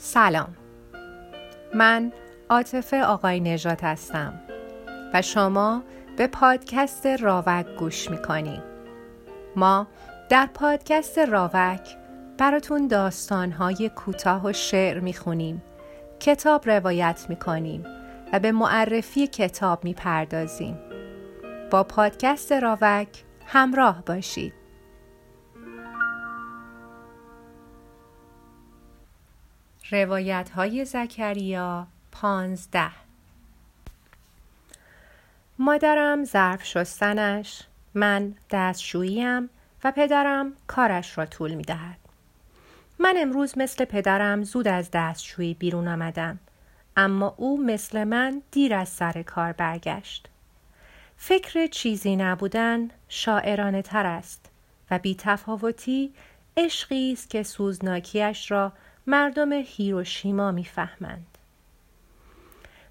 سلام. من عاطفه آقای نژاد هستم و شما به پادکست راوک گوش می‌کنیم ما در پادکست راوک براتون داستانهای کوتاه و شعر می‌خونیم کتاب روایت می‌کنیم و به معرفی کتاب می‌پردازیم. با پادکست راوک همراه باشید. روایت های زکریا پانزده مادرم ظرف شستنش من دستشوییم و پدرم کارش را طول می دهد. من امروز مثل پدرم زود از دستشویی بیرون آمدم اما او مثل من دیر از سر کار برگشت. فکر چیزی نبودن شاعرانه تر است و بی تفاوتی عشقی است که سوزناکیش را مردم هیروشیما می‌فهمند.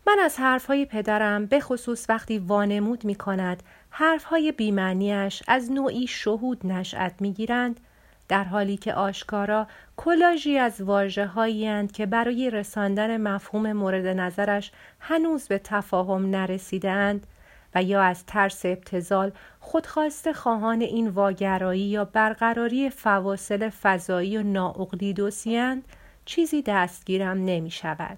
من از حرفهای پدرم به خصوص وقتی وانمود می کند حرفهای بیمعنیش از نوعی شهود نشأت می گیرند در حالی که آشکارا کلاژی از واجه که برای رساندن مفهوم مورد نظرش هنوز به تفاهم نرسیدند و یا از ترس ابتزال خودخواسته خواهان این واگرایی یا برقراری فواصل فضایی و نااقلیدوسیاند چیزی دستگیرم نمی شود.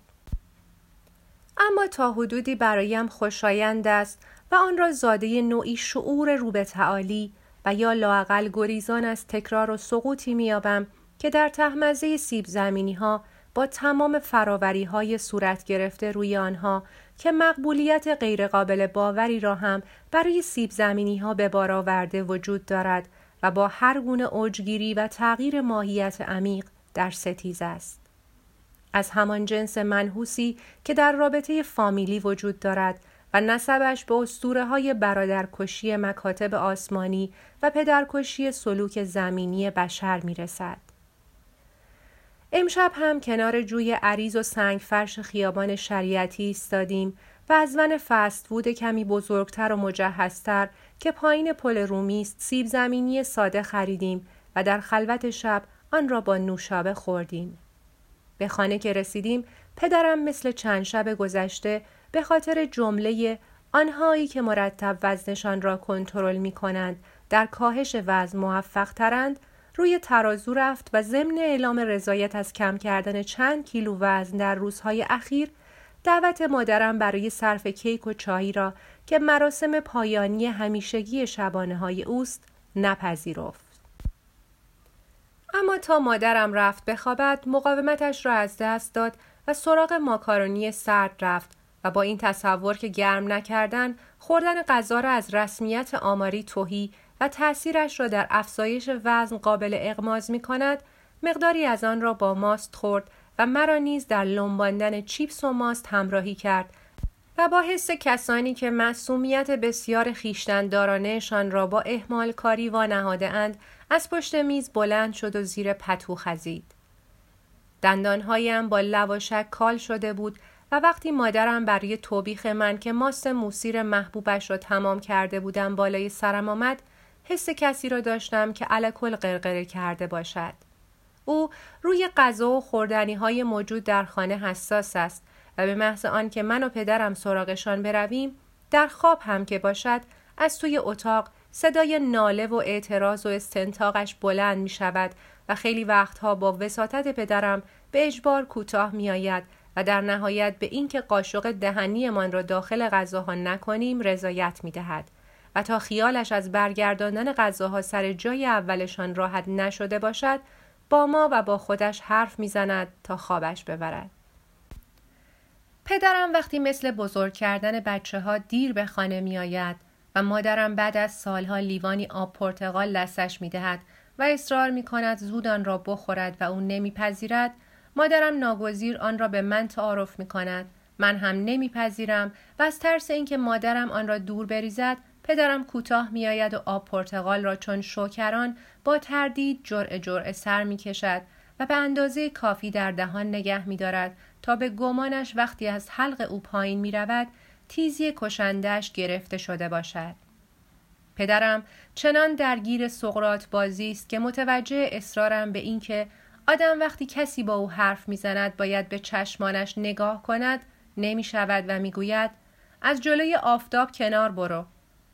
اما تا حدودی برایم خوشایند است و آن را زاده نوعی شعور رو به تعالی و یا لاقل گریزان از تکرار و سقوطی میابم که در تهمزه سیب زمینی ها با تمام فراوری های صورت گرفته روی آنها که مقبولیت غیرقابل باوری را هم برای سیب زمینی ها به بار آورده وجود دارد و با هر گونه اوجگیری و تغییر ماهیت عمیق در ستیز است. از همان جنس منحوسی که در رابطه فامیلی وجود دارد و نسبش به اسطوره های برادرکشی مکاتب آسمانی و پدرکشی سلوک زمینی بشر می رسد. امشب هم کنار جوی عریض و سنگ فرش خیابان شریعتی ایستادیم و از من فست فود کمی بزرگتر و مجهزتر که پایین پل رومی است سیب زمینی ساده خریدیم و در خلوت شب آن را با نوشابه خوردیم. به خانه که رسیدیم پدرم مثل چند شب گذشته به خاطر جمله آنهایی که مرتب وزنشان را کنترل می کنند در کاهش وزن موفق ترند روی ترازو رفت و ضمن اعلام رضایت از کم کردن چند کیلو وزن در روزهای اخیر دعوت مادرم برای صرف کیک و چایی را که مراسم پایانی همیشگی شبانه های اوست نپذیرفت. اما تا مادرم رفت بخوابد مقاومتش را از دست داد و سراغ ماکارونی سرد رفت و با این تصور که گرم نکردن خوردن غذا را از رسمیت آماری توهی و تأثیرش را در افزایش وزن قابل اغماز می کند مقداری از آن را با ماست خورد و مرا نیز در لنباندن چیپس و ماست همراهی کرد و با حس کسانی که معصومیت بسیار خیشتندارانهشان را با احمال کاری وانهاده اند از پشت میز بلند شد و زیر پتو خزید. دندانهایم با لواشک کال شده بود و وقتی مادرم برای توبیخ من که ماست موسیر محبوبش را تمام کرده بودم بالای سرم آمد حس کسی را داشتم که علکل قرقره کرده باشد. او روی غذا و خوردنی های موجود در خانه حساس است و به محض آن که من و پدرم سراغشان برویم در خواب هم که باشد از توی اتاق صدای ناله و اعتراض و استنتاقش بلند می شود و خیلی وقتها با وساطت پدرم به اجبار کوتاه می آید و در نهایت به اینکه قاشق دهنیمان را داخل غذاها نکنیم رضایت می دهد و تا خیالش از برگرداندن غذاها سر جای اولشان راحت نشده باشد با ما و با خودش حرف می‌زند تا خوابش ببرد. پدرم وقتی مثل بزرگ کردن بچه ها دیر به خانه می آید و مادرم بعد از سالها لیوانی آب پرتقال لسش می دهد و اصرار می کند زود آن را بخورد و او نمیپذیرد مادرم ناگزیر آن را به من تعارف می کند من هم نمیپذیرم و از ترس اینکه مادرم آن را دور بریزد پدرم کوتاه میآید و آب پرتقال را چون شوکران با تردید جرعه جرعه سر می کشد و به اندازه کافی در دهان نگه می دارد تا به گمانش وقتی از حلق او پایین می رود تیزی کشندش گرفته شده باشد. پدرم چنان درگیر سقرات بازی است که متوجه اصرارم به اینکه آدم وقتی کسی با او حرف می‌زند باید به چشمانش نگاه کند نمی شود و می‌گوید از جلوی آفتاب کنار برو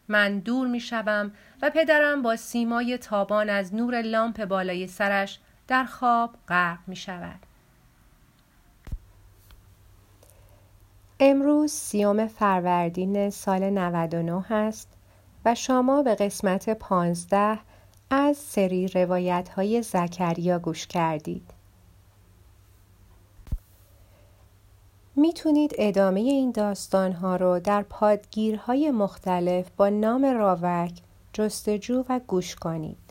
من دور می شوم و پدرم با سیمای تابان از نور لامپ بالای سرش در خواب غرق می شود. امروز سیوم فروردین سال 99 است و شما به قسمت 15 از سری روایت های زکریا گوش کردید. می‌تونید ادامه این داستان ها رو در پادگیرهای مختلف با نام راوک جستجو و گوش کنید.